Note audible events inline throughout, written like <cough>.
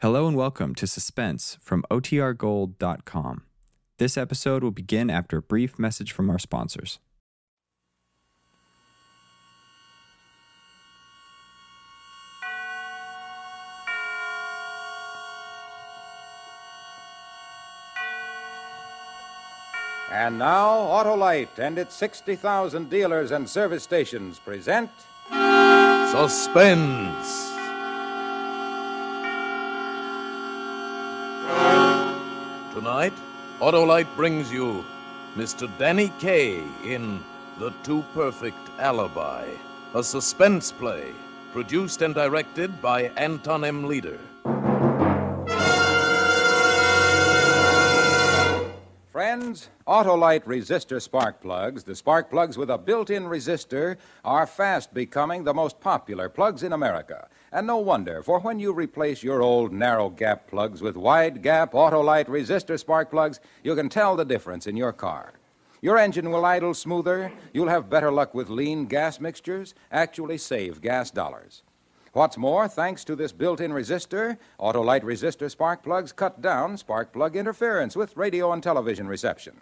Hello and welcome to Suspense from OTRGold.com. This episode will begin after a brief message from our sponsors. And now, Autolite and its 60,000 dealers and service stations present Suspense. Tonight, Autolite brings you Mr. Danny Kaye in The Too Perfect Alibi, a suspense play produced and directed by Anton M. Leader. Friends, Autolite resistor spark plugs, the spark plugs with a built in resistor, are fast becoming the most popular plugs in America. And no wonder, for when you replace your old narrow gap plugs with wide gap Autolite resistor spark plugs, you can tell the difference in your car. Your engine will idle smoother, you'll have better luck with lean gas mixtures, actually save gas dollars. What's more, thanks to this built in resistor, Autolite resistor spark plugs cut down spark plug interference with radio and television reception.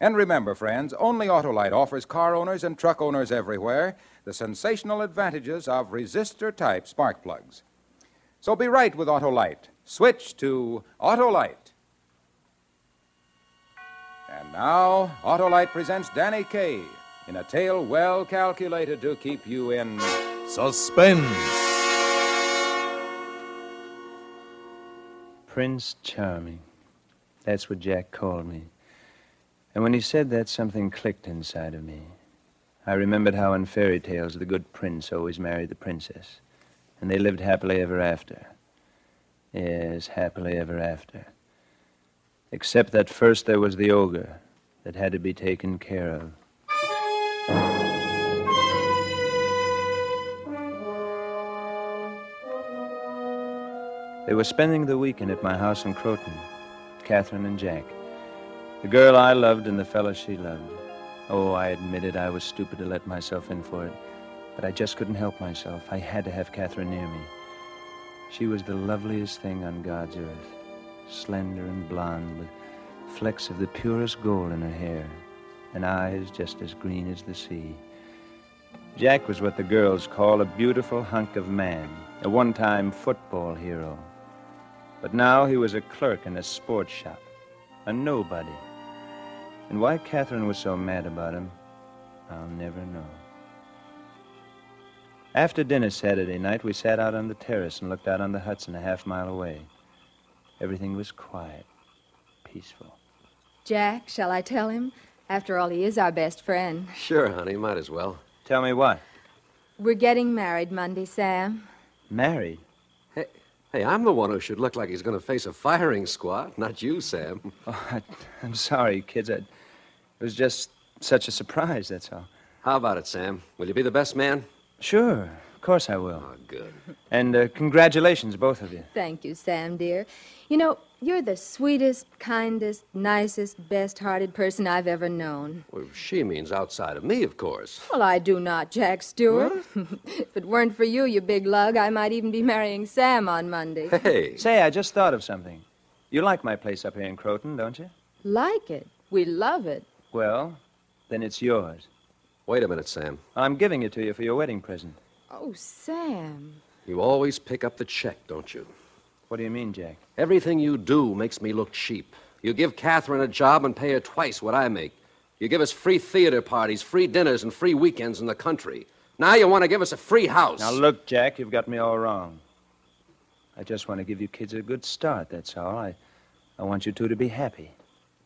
And remember, friends, only Autolite offers car owners and truck owners everywhere the sensational advantages of resistor type spark plugs. So be right with Autolite. Switch to Autolite. And now, Autolite presents Danny Kaye in a tale well calculated to keep you in. Suspense. Prince Charming. That's what Jack called me. And when he said that, something clicked inside of me. I remembered how in fairy tales the good prince always married the princess, and they lived happily ever after. Yes, happily ever after. Except that first there was the ogre that had to be taken care of. They were spending the weekend at my house in Croton, Catherine and Jack. The girl I loved and the fellow she loved. Oh, I admitted I was stupid to let myself in for it, but I just couldn't help myself. I had to have Catherine near me. She was the loveliest thing on God's earth, slender and blonde, with flecks of the purest gold in her hair, and eyes just as green as the sea. Jack was what the girls call a beautiful hunk of man, a one time football hero. But now he was a clerk in a sports shop, a nobody. And why Catherine was so mad about him, I'll never know. After dinner Saturday night, we sat out on the terrace and looked out on the Hudson a half mile away. Everything was quiet, peaceful. Jack, shall I tell him? After all, he is our best friend. Sure, honey, might as well. Tell me what? We're getting married Monday, Sam. Married? Hey, hey, I'm the one who should look like he's going to face a firing squad, not you, Sam. <laughs> Oh, I, I'm sorry, kids. I, it was just such a surprise, that's all. How about it, Sam? Will you be the best man? Sure, of course I will. Oh, good. And uh, congratulations, both of you. Thank you, Sam, dear. You know, you're the sweetest, kindest, nicest, best hearted person I've ever known. Well, she means outside of me, of course. Well, I do not, Jack Stewart. <laughs> if it weren't for you, you big lug, I might even be marrying Sam on Monday. Hey, <laughs> Say, I just thought of something. You like my place up here in Croton, don't you? Like it. We love it. Well, then it's yours. wait a minute, Sam. I'm giving it to you for your wedding present. Oh, Sam. You always pick up the check, don't you? What do you mean, Jack? Everything you do makes me look cheap. You give Catherine a job and pay her twice what I make. You give us free theater parties, free dinners, and free weekends in the country. Now you want to give us a free house. Now, look, Jack, you've got me all wrong. I just want to give you kids a good start, that's all. I, I want you two to be happy.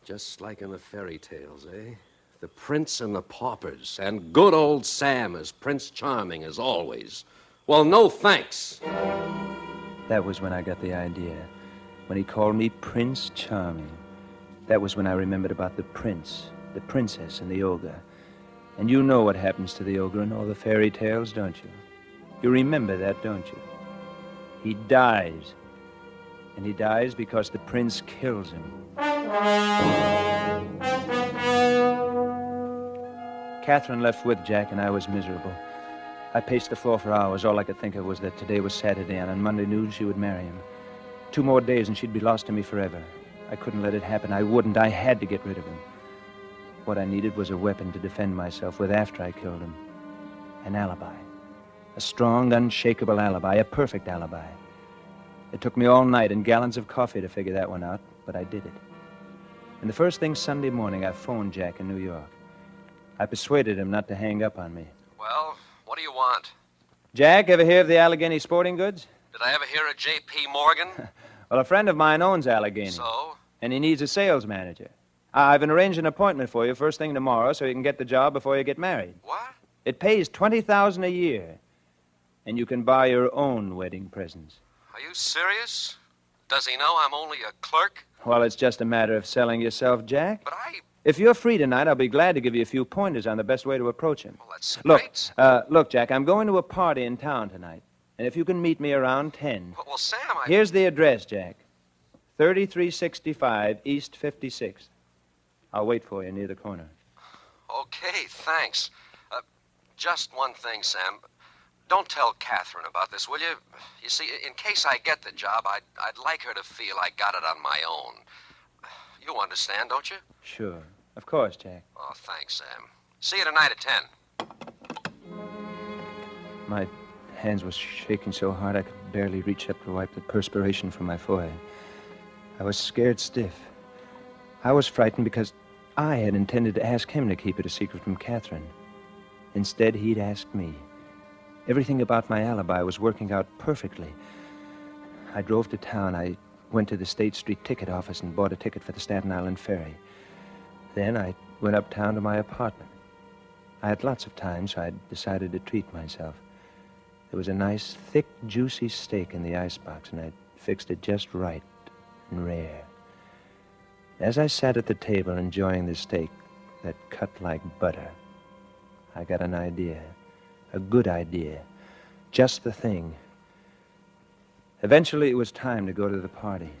Just like in the fairy tales, eh? The prince and the paupers, and good old Sam as Prince Charming as always. Well, no thanks. That was when I got the idea. When he called me Prince Charming. That was when I remembered about the prince, the princess, and the ogre. And you know what happens to the ogre in all the fairy tales, don't you? You remember that, don't you? He dies. And he dies because the prince kills him. Catherine left with Jack, and I was miserable. I paced the floor for hours. All I could think of was that today was Saturday, and on Monday noon she would marry him. two more days and she'd be lost to me forever. I couldn't let it happen. I wouldn't. I had to get rid of him. What I needed was a weapon to defend myself with after I killed him. An alibi. A strong, unshakable alibi. A perfect alibi. It took me all night and gallons of coffee to figure that one out, but I did it. And the first thing Sunday morning, I phoned Jack in New York. I persuaded him not to hang up on me. Well, what do you want? Jack, ever hear of the Allegheny Sporting Goods? Did I ever hear of J.P. Morgan? <laughs> Well, a friend of mine owns Allegheny. so? And he needs a sales manager. I've arranged an appointment for you first thing tomorrow so you can get the job before you get married. What? It pays 20000 a year. And you can buy your own wedding presents. Are you serious? Does he know I'm only a clerk? Well, it's just a matter of selling yourself, Jack. But I. If you're free tonight, I'll be glad to give you a few pointers on the best way to approach him. Well, that's Look, great. uh, look, Jack, I'm going to a party in town tonight. And if you can meet me around 10. Well, well, Sam, I. Here's the address, Jack 3365 East 56th. I'll wait for you near the corner. Okay, thanks. Uh, just one thing, Sam. Don't tell Catherine about this, will you? You see, in case I get the job, I'd, I'd like her to feel I got it on my own. You understand, don't you? Sure. Of course, Jack. Oh, thanks, Sam. See you tonight at 10. My hands were shaking so hard I could barely reach up to wipe the perspiration from my forehead. I was scared stiff. I was frightened because I had intended to ask him to keep it a secret from Catherine. Instead, he'd asked me. Everything about my alibi was working out perfectly. I drove to town. I went to the State Street ticket office and bought a ticket for the Staten Island ferry. Then I went uptown to my apartment. I had lots of time, so I decided to treat myself. There was a nice, thick, juicy steak in the icebox, and I'd fixed it just right and rare. As I sat at the table enjoying the steak that cut like butter, I got an idea. A good idea. Just the thing. Eventually, it was time to go to the party.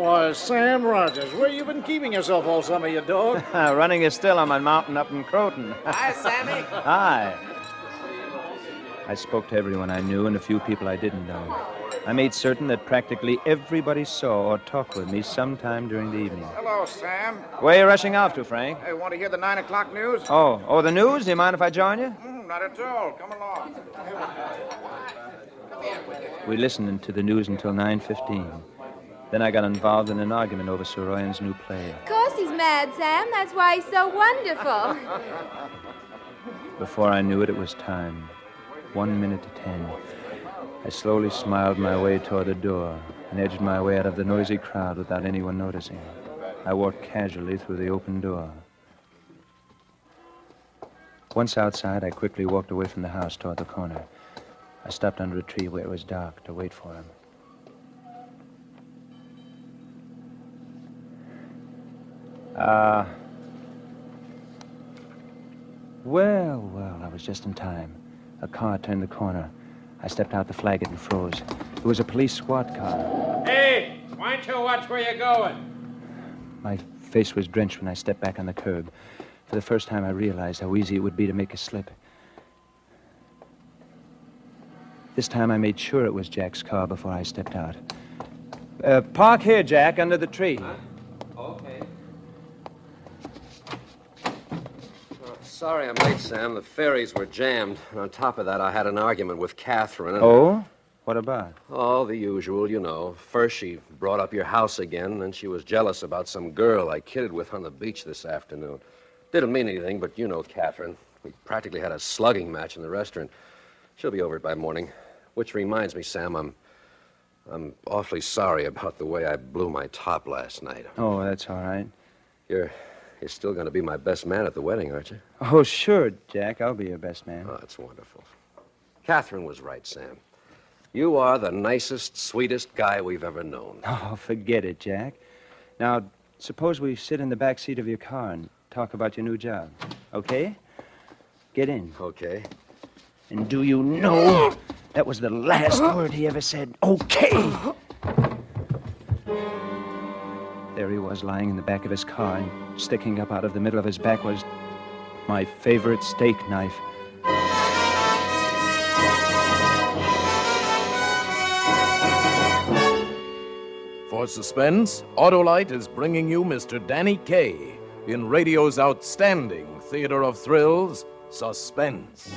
Why, Sam Rogers, where you been keeping yourself all summer, you dog? <laughs> Running is still on my mountain up in Croton. <laughs> Hi, Sammy. Hi. I spoke to everyone I knew and a few people I didn't know. I made certain that practically everybody saw or talked with me sometime during the evening. Hello, Sam. Where are you rushing off to, Frank? Hey, want to hear the nine o'clock news? Oh, oh, the news? Do you mind if I join you? Mm, not at all. Come along. We listened to the news until 9.15. Then I got involved in an argument over Saroyan's new play. Of course he's mad, Sam. That's why he's so wonderful. <laughs> Before I knew it, it was time. One minute to ten. I slowly smiled my way toward the door and edged my way out of the noisy crowd without anyone noticing. I walked casually through the open door. Once outside, I quickly walked away from the house toward the corner. I stopped under a tree where it was dark to wait for him. Ah. well, well, I was just in time. A car turned the corner. I stepped out the flag it and froze. It was a police squad car. Hey, why don't you watch where you're going? My face was drenched when I stepped back on the curb. For the first time, I realized how easy it would be to make a slip. This time, I made sure it was Jack's car before I stepped out. Uh, park here, Jack, under the tree. Okay. Sorry I'm late, Sam. The ferries were jammed. And on top of that, I had an argument with Catherine. And... Oh? What about? Oh, the usual, you know. First, she brought up your house again, then she was jealous about some girl I kidded with on the beach this afternoon. Didn't mean anything, but you know Catherine. We practically had a slugging match in the restaurant. She'll be over it by morning. Which reminds me, Sam, I'm. I'm awfully sorry about the way I blew my top last night. Oh, that's all right. You're. You're still going to be my best man at the wedding, aren't you? Oh, sure, Jack. I'll be your best man. Oh, that's wonderful. Catherine was right, Sam. You are the nicest, sweetest guy we've ever known. <laughs> Oh, forget it, Jack. Now, suppose we sit in the back seat of your car and talk about your new job. Okay? Get in. Okay. And do you know that was the last <gasps> word he ever said? Okay. <laughs> There he was lying in the back of his car, and sticking up out of the middle of his back was my favorite steak knife. For suspense, Autolite is bringing you Mr. Danny Kaye in radio's outstanding theater of thrills, Suspense.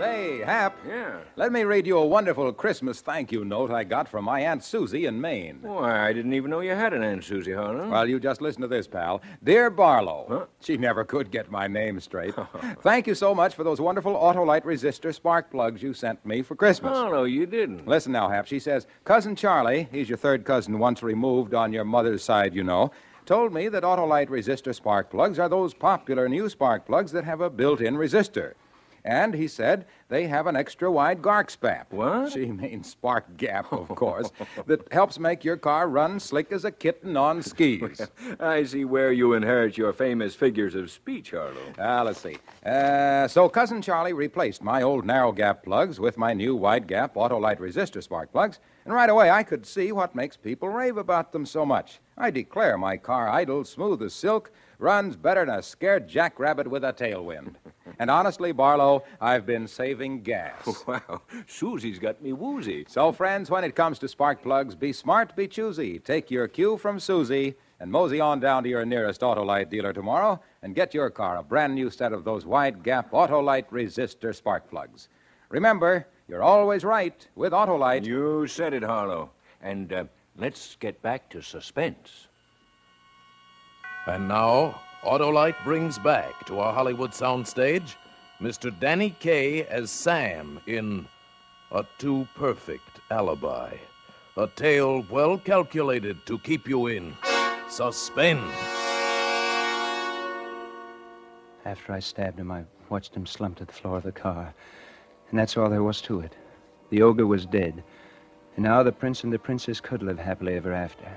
Say, Hap. Yeah. Let me read you a wonderful Christmas thank you note I got from my Aunt Susie in Maine. Why, I didn't even know you had an Aunt Susie, Harlow. Well, you just listen to this, pal. Dear Barlow. Huh? She never could get my name straight. <laughs> Thank you so much for those wonderful Autolite resistor spark plugs you sent me for Christmas. Oh, no, you didn't. Listen now, Hap. She says, Cousin Charlie, he's your third cousin once removed on your mother's side, you know, told me that Autolite resistor spark plugs are those popular new spark plugs that have a built in resistor. And he said they have an extra wide gark spap. What? She means spark gap, of <laughs> course, that helps make your car run slick as a kitten on skis. <laughs> I see where you inherit your famous figures of speech, Harlow. Ah, let's see. Uh, so Cousin Charlie replaced my old narrow gap plugs with my new wide gap Autolite resistor spark plugs, and right away I could see what makes people rave about them so much. I declare my car idles smooth as silk, runs better than a scared jackrabbit with a tailwind. And honestly, Barlow, I've been saving gas. <laughs> Wow, Susie's got me woozy. So, friends, when it comes to spark plugs, be smart, be choosy. Take your cue from Susie and mosey on down to your nearest Autolite dealer tomorrow and get your car a brand new set of those wide gap Autolite resistor spark plugs. Remember, you're always right with Autolite. You said it, Harlow. And uh, let's get back to suspense. And now, Autolite brings back to our Hollywood soundstage Mr. Danny Kaye as Sam in A Too Perfect Alibi. A tale well calculated to keep you in suspense. After I stabbed him, I watched him slump to the floor of the car. And that's all there was to it. The ogre was dead. And now the prince and the princess could live happily ever after.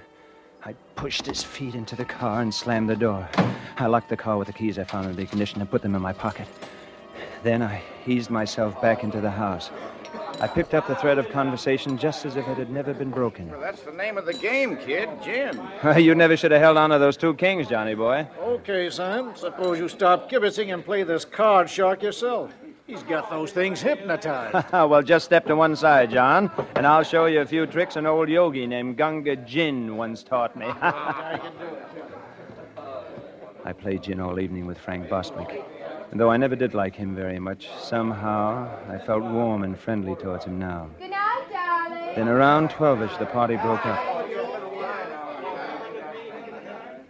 I pushed his feet into the car and slammed the door. I locked the car with the keys I found in the ignition and put them in my pocket. Then I eased myself back into the house. I picked up the thread of conversation just as if it had never been broken. Well, that's the name of the game, kid. Jim. you never should have held on to those two kings, Johnny boy. Okay, Sam. Suppose you stop kibitzing and play this card shark yourself. He's got those things hypnotized. <laughs> well, just step to one side, John, and I'll show you a few tricks an old yogi named Gunga Jin once taught me. I can do it. I played gin all evening with Frank Bostwick. And though I never did like him very much, somehow I felt warm and friendly towards him now. Good night, darling. Then around 12ish, the party broke up.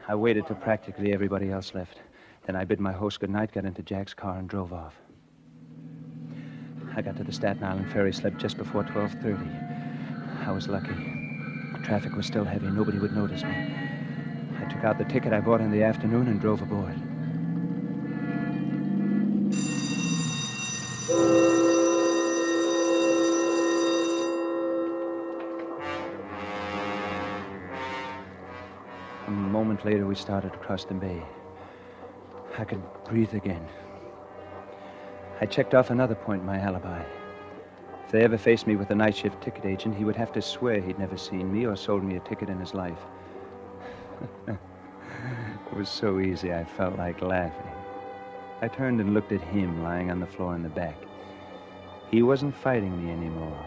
I waited till practically everybody else left. Then I bid my host good night, got into Jack's car, and drove off. I got to the Staten Island ferry slip just before 12:30. I was lucky. Traffic was still heavy. Nobody would notice me. I took out the ticket I bought in the afternoon and drove aboard. A moment later, we started across the bay. I could breathe again. I checked off another point in my alibi. If they ever faced me with a night shift ticket agent, he would have to swear he'd never seen me or sold me a ticket in his life. <laughs> it was so easy, I felt like laughing. I turned and looked at him lying on the floor in the back. He wasn't fighting me anymore.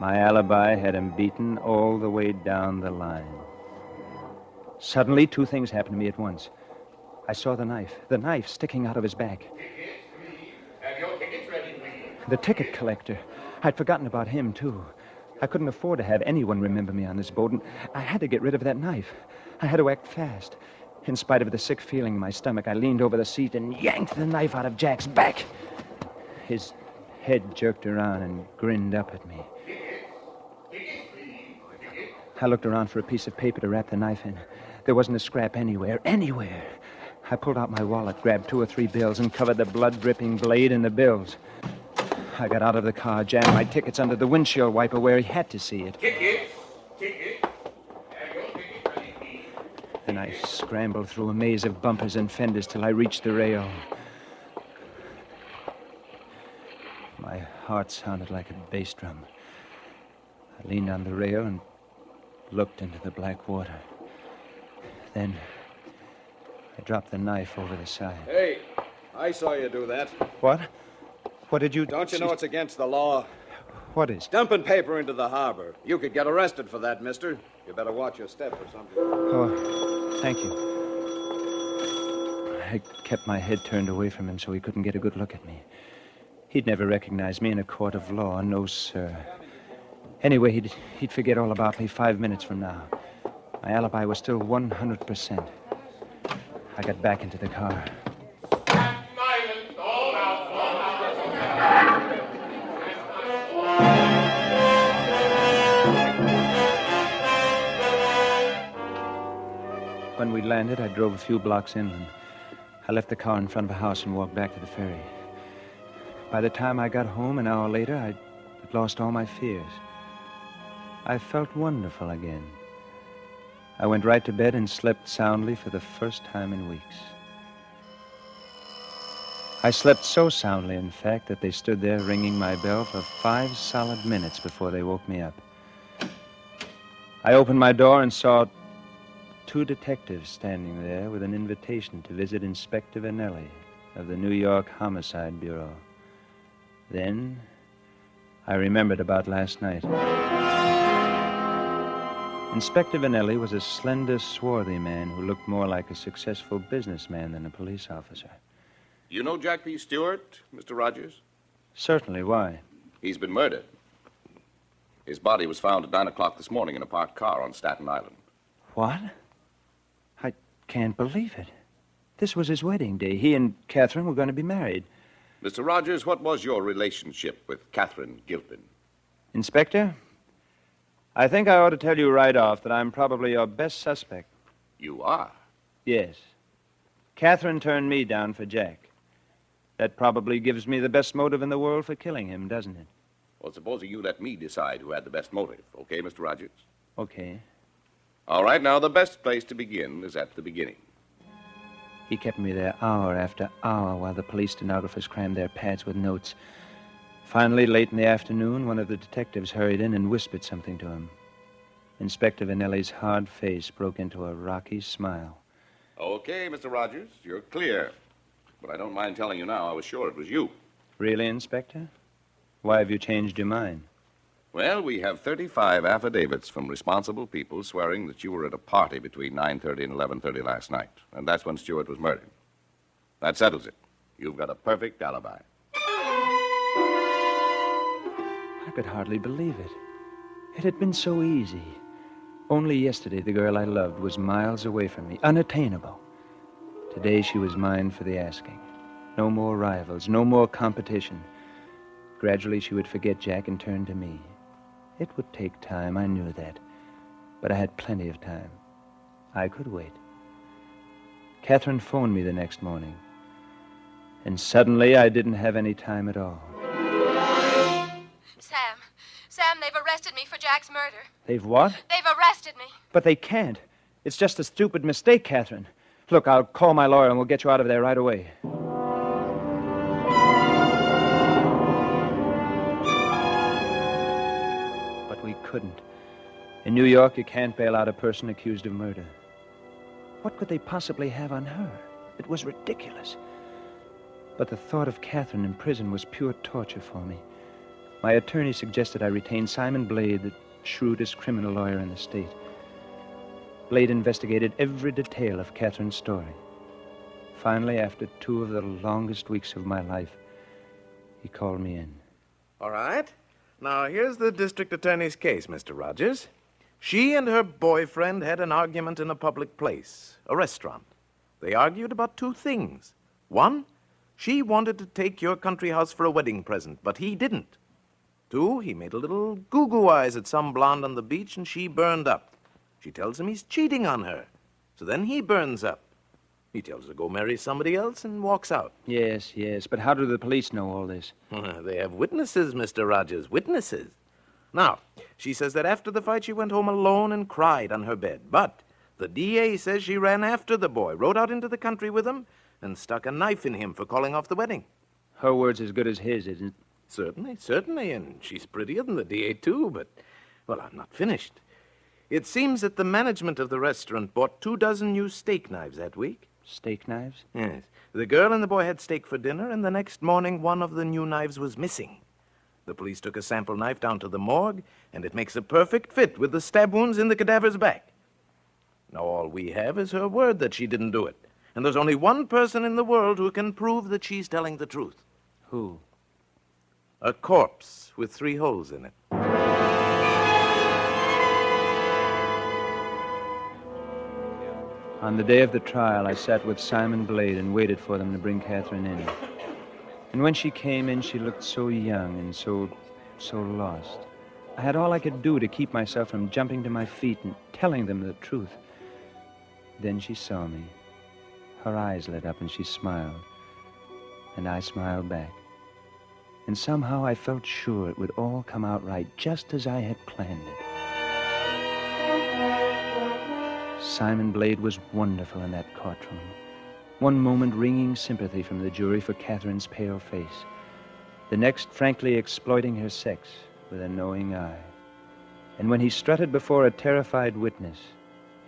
My alibi had him beaten all the way down the line. Suddenly, two things happened to me at once. I saw the knife, the knife sticking out of his back. The ticket collector. I'd forgotten about him, too. I couldn't afford to have anyone remember me on this boat, and I had to get rid of that knife. I had to act fast. In spite of the sick feeling in my stomach, I leaned over the seat and yanked the knife out of Jack's back. His head jerked around and grinned up at me. I looked around for a piece of paper to wrap the knife in. There wasn't a scrap anywhere, anywhere. I pulled out my wallet, grabbed two or three bills, and covered the blood dripping blade in the bills. I got out of the car, jammed my tickets under the windshield wiper where he had to see it. Tickets! Tickets! Then I scrambled through a maze of bumpers and fenders till I reached the rail. My heart sounded like a bass drum. I leaned on the rail and looked into the black water. Then I dropped the knife over the side. Hey, I saw you do that. What? What did you... Don't you know it's against the law? What is? Dumping paper into the harbor. You could get arrested for that, mister. You better watch your step or something. Oh, thank you. I kept my head turned away from him so he couldn't get a good look at me. He'd never recognize me in a court of law, no, sir. Anyway, he'd, he'd forget all about me five minutes from now. My alibi was still 100%. I got back into the car. When we landed, I drove a few blocks inland. I left the car in front of a house and walked back to the ferry. By the time I got home, an hour later, I had lost all my fears. I felt wonderful again. I went right to bed and slept soundly for the first time in weeks. I slept so soundly, in fact, that they stood there ringing my bell for five solid minutes before they woke me up. I opened my door and saw two detectives standing there with an invitation to visit Inspector Vanelli of the New York Homicide Bureau. Then I remembered about last night. Inspector Vanelli was a slender, swarthy man who looked more like a successful businessman than a police officer. You know Jack P. Stewart, Mr. Rogers? Certainly. Why? He's been murdered. His body was found at 9 o'clock this morning in a parked car on Staten Island. What? I can't believe it. This was his wedding day. He and Catherine were going to be married. Mr. Rogers, what was your relationship with Catherine Gilpin? Inspector, I think I ought to tell you right off that I'm probably your best suspect. You are? Yes. Catherine turned me down for Jack. That probably gives me the best motive in the world for killing him, doesn't it? Well, supposing you let me decide who had the best motive, okay, Mr. Rogers? Okay. All right, now the best place to begin is at the beginning. He kept me there hour after hour while the police stenographers crammed their pads with notes. Finally, late in the afternoon, one of the detectives hurried in and whispered something to him. Inspector Vanelli's hard face broke into a rocky smile. Okay, Mr. Rogers, you're clear. But I don't mind telling you now, I was sure it was you. Really, Inspector? Why have you changed your mind? Well, we have 35 affidavits from responsible people swearing that you were at a party between 9:30 and 11:30 last night, and that's when Stewart was murdered. That settles it. You've got a perfect alibi. I could hardly believe it. It had been so easy. Only yesterday, the girl I loved was miles away from me, unattainable. Today, she was mine for the asking. No more rivals, no more competition. Gradually, she would forget Jack and turn to me. It would take time, I knew that. But I had plenty of time. I could wait. Catherine phoned me the next morning. And suddenly, I didn't have any time at all. Sam. Sam, they've arrested me for Jack's murder. They've what? They've arrested me. But they can't. It's just a stupid mistake, Catherine. Look, I'll call my lawyer and we'll get you out of there right away. Couldn't. In New York, you can't bail out a person accused of murder. What could they possibly have on her? It was ridiculous. But the thought of Catherine in prison was pure torture for me. My attorney suggested I retain Simon Blade, the shrewdest criminal lawyer in the state. Blade investigated every detail of Catherine's story. Finally, after two of the longest weeks of my life, he called me in. All right. Now, here's the district attorney's case, Mr. Rogers. She and her boyfriend had an argument in a public place, a restaurant. They argued about two things. One, she wanted to take your country house for a wedding present, but he didn't. Two, he made a little goo goo eyes at some blonde on the beach, and she burned up. She tells him he's cheating on her. So then he burns up. He tells her to go marry somebody else and walks out. Yes, yes, but how do the police know all this? they have witnesses, Mr. Rogers, witnesses. Now, she says that after the fight she went home alone and cried on her bed. But the DA says she ran after the boy, rode out into the country with him, and stuck a knife in him for calling off the wedding. Her word's as good as his, isn't it? Certainly, certainly, and she's prettier than the DA, too, but, well, I'm not finished. It seems that the management of the restaurant bought two dozen new steak knives that week. Steak knives? Yes. The girl and the boy had steak for dinner, and the next morning one of the new knives was missing. The police took a sample knife down to the morgue, and it makes a perfect fit with the stab wounds in the cadaver's back. Now, all we have is her word that she didn't do it. And there's only one person in the world who can prove that she's telling the truth. Who? A corpse with three holes in it. On the day of the trial, I sat with Simon Blade and waited for them to bring Catherine in. And when she came in, she looked so young and so, so lost. I had all I could do to keep myself from jumping to my feet and telling them the truth. Then she saw me. Her eyes lit up and she smiled. And I smiled back. And somehow I felt sure it would all come out right, just as I had planned it. Simon Blade was wonderful in that courtroom. One moment wringing sympathy from the jury for Catherine's pale face. The next, frankly exploiting her sex with a knowing eye. And when he strutted before a terrified witness,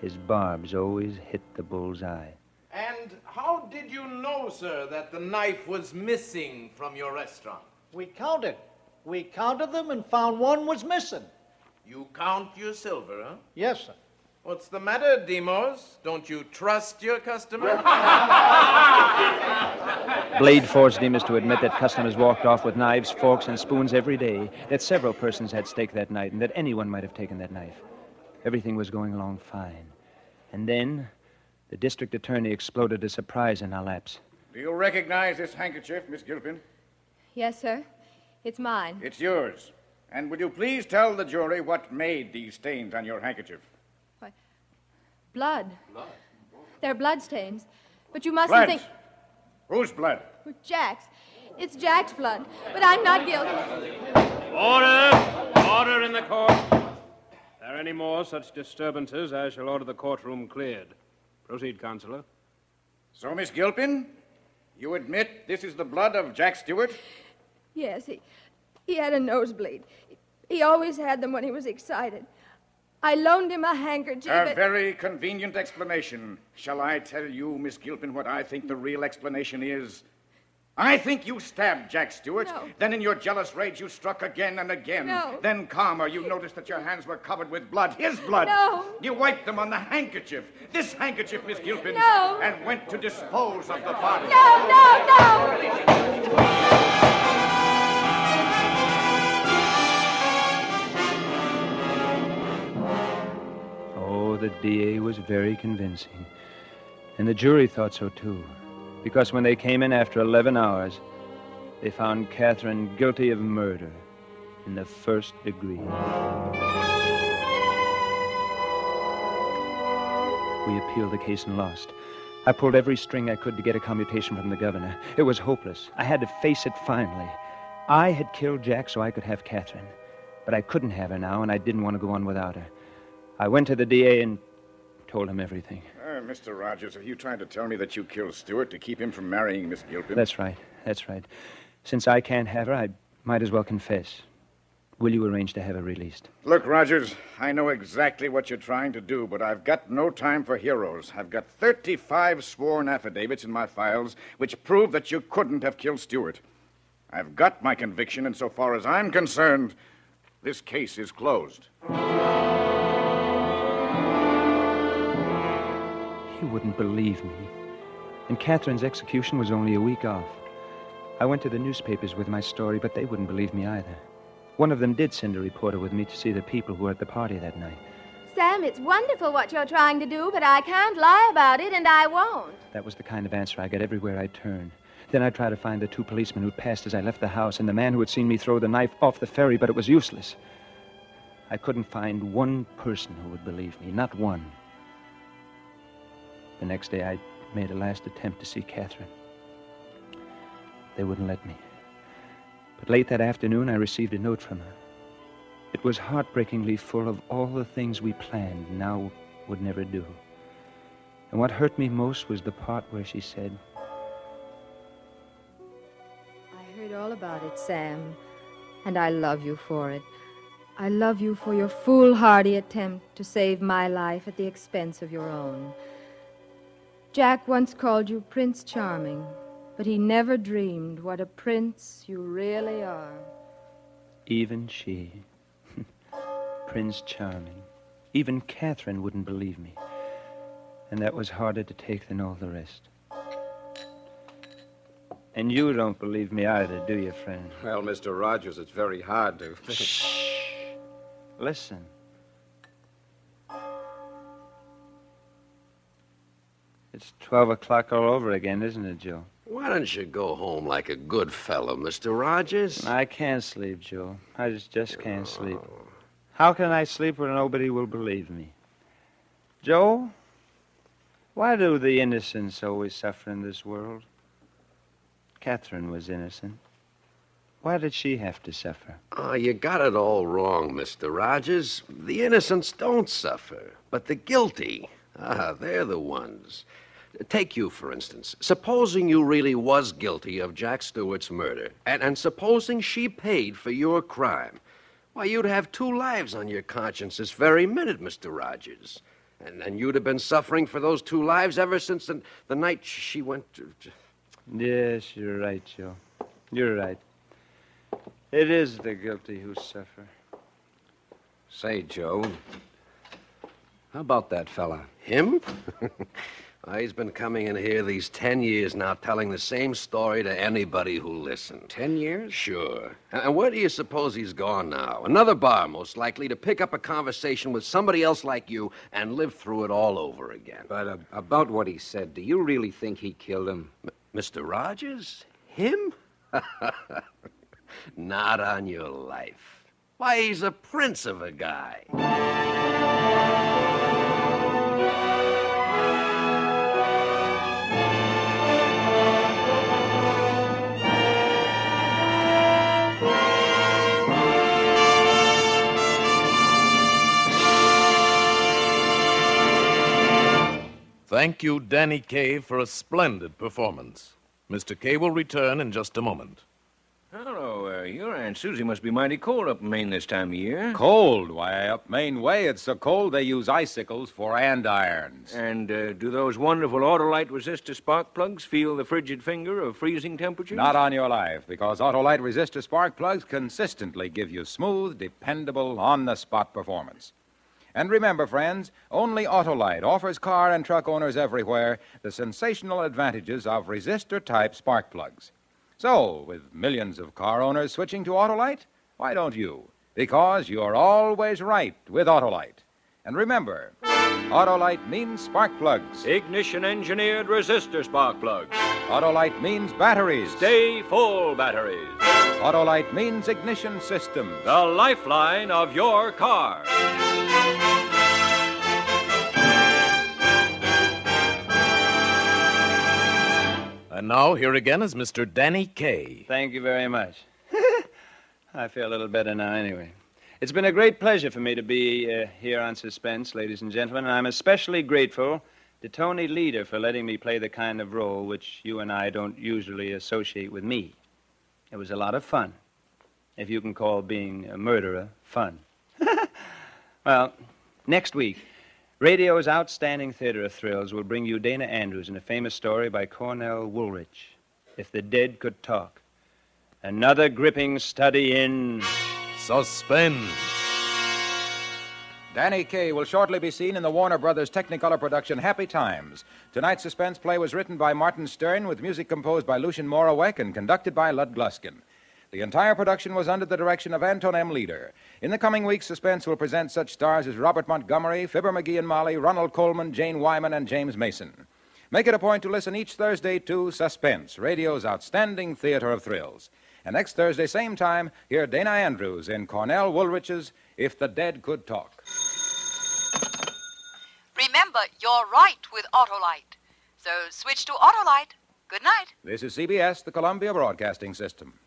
his barbs always hit the bull's eye. And how did you know, sir, that the knife was missing from your restaurant? We counted. We counted them and found one was missing. You count your silver, huh? Yes, sir. What's the matter, Demos? Don't you trust your customer? <laughs> Blade forced Demas to admit that customers walked off with knives, forks, and spoons every day, that several persons had steak that night, and that anyone might have taken that knife. Everything was going along fine. And then the district attorney exploded a surprise in our laps. Do you recognize this handkerchief, Miss Gilpin? Yes, sir. It's mine. It's yours. And would you please tell the jury what made these stains on your handkerchief? Blood. Blood? They're bloodstains. But you mustn't blood. think. Whose blood? Jack's. It's Jack's blood. But I'm not guilty. Order! Order in the court. If there are any more such disturbances, I shall order the courtroom cleared. Proceed, Counselor. So, Miss Gilpin, you admit this is the blood of Jack Stewart? Yes, he, he had a nosebleed. He always had them when he was excited. I loaned him a handkerchief. A but- very convenient explanation. Shall I tell you, Miss Gilpin, what I think the real explanation is? I think you stabbed Jack Stewart. No. Then, in your jealous rage, you struck again and again. No. Then, calmer, you noticed that your hands were covered with blood, his blood. No. You wiped them on the handkerchief, this handkerchief, Miss Gilpin. No. And went to dispose of the body. No, no, no! The DA was very convincing. And the jury thought so too. Because when they came in after 11 hours, they found Catherine guilty of murder in the first degree. We appealed the case and lost. I pulled every string I could to get a commutation from the governor. It was hopeless. I had to face it finally. I had killed Jack so I could have Catherine. But I couldn't have her now, and I didn't want to go on without her. I went to the DA and told him everything. Uh, Mr. Rogers, are you trying to tell me that you killed Stewart to keep him from marrying Miss Gilpin? That's right. That's right. Since I can't have her, I might as well confess. Will you arrange to have her released? Look, Rogers, I know exactly what you're trying to do, but I've got no time for heroes. I've got 35 sworn affidavits in my files which prove that you couldn't have killed Stewart. I've got my conviction, and so far as I'm concerned, this case is closed. Wouldn't believe me. And Catherine's execution was only a week off. I went to the newspapers with my story, but they wouldn't believe me either. One of them did send a reporter with me to see the people who were at the party that night. Sam, it's wonderful what you're trying to do, but I can't lie about it, and I won't. That was the kind of answer I got everywhere I turned. Then I tried to find the two policemen who'd passed as I left the house and the man who had seen me throw the knife off the ferry, but it was useless. I couldn't find one person who would believe me, not one. The next day, I made a last attempt to see Catherine. They wouldn't let me. But late that afternoon, I received a note from her. It was heartbreakingly full of all the things we planned now would never do. And what hurt me most was the part where she said, I heard all about it, Sam, and I love you for it. I love you for your foolhardy attempt to save my life at the expense of your own. Jack once called you Prince Charming, but he never dreamed what a prince you really are. Even she. <laughs> Prince Charming. Even Catherine wouldn't believe me. And that was harder to take than all the rest. And you don't believe me either, do you, friend? Well, Mr. Rogers, it's very hard to. Shh. Listen. It's 12 o'clock all over again, isn't it, Joe? Why don't you go home like a good fellow, Mr. Rogers? I can't sleep, Joe. I just, just can't sleep. How can I sleep when nobody will believe me? Joe, why do the innocents always suffer in this world? Catherine was innocent. Why did she have to suffer? Oh, you got it all wrong, Mr. Rogers. The innocents don't suffer, but the guilty. Ah, they're the ones. Take you, for instance. Supposing you really was guilty of Jack Stewart's murder, and, and supposing she paid for your crime, why, you'd have two lives on your conscience this very minute, Mr. Rogers. And, and you'd have been suffering for those two lives ever since the, the night she went to. to... Yes, you're right, Joe. You're right. It is the guilty who suffer. Say, Joe, how about that fella? Him? <laughs> Well, he's been coming in here these ten years now, telling the same story to anybody who listened. Ten years? Sure. And where do you suppose he's gone now? Another bar, most likely, to pick up a conversation with somebody else like you and live through it all over again. But uh, about what he said, do you really think he killed him? M- Mr. Rogers? Him? <laughs> Not on your life. Why, he's a prince of a guy. Thank you, Danny Kaye, for a splendid performance. Mr. Kaye will return in just a moment. Hello, uh, your Aunt Susie must be mighty cold up in Maine this time of year. Cold? Why, up Maine way, it's so cold they use icicles for andirons. And uh, do those wonderful Autolite resistor spark plugs feel the frigid finger of freezing temperatures? Not on your life, because Autolite resistor spark plugs consistently give you smooth, dependable, on the spot performance. And remember, friends, only Autolite offers car and truck owners everywhere the sensational advantages of resistor type spark plugs. So, with millions of car owners switching to Autolite, why don't you? Because you're always right with Autolite. And remember, Autolite means spark plugs. Ignition engineered resistor spark plugs. Autolite means batteries. Stay full batteries. Autolite means ignition systems. The lifeline of your car. And now, here again is Mr. Danny Kaye. Thank you very much. <laughs> I feel a little better now, anyway. It's been a great pleasure for me to be uh, here on Suspense, ladies and gentlemen, and I'm especially grateful to Tony Leader for letting me play the kind of role which you and I don't usually associate with me. It was a lot of fun, if you can call being a murderer fun. <laughs> well, next week, radio's outstanding theater of thrills will bring you Dana Andrews in a famous story by Cornell Woolrich, If the Dead Could Talk. Another gripping study in suspense. Danny Kaye will shortly be seen in the Warner Brothers Technicolor production Happy Times. Tonight's suspense play was written by Martin Stern with music composed by Lucien Moraweck and conducted by Lud Gluskin. The entire production was under the direction of Anton M. Leader. In the coming weeks, Suspense will present such stars as Robert Montgomery, Fibber McGee and Molly, Ronald Colman, Jane Wyman, and James Mason. Make it a point to listen each Thursday to Suspense, radio's outstanding theater of thrills. And next Thursday, same time, hear Dana Andrews in Cornell Woolrich's If the Dead Could Talk. Remember, you're right with Autolite. So switch to Autolite. Good night. This is CBS, the Columbia Broadcasting System.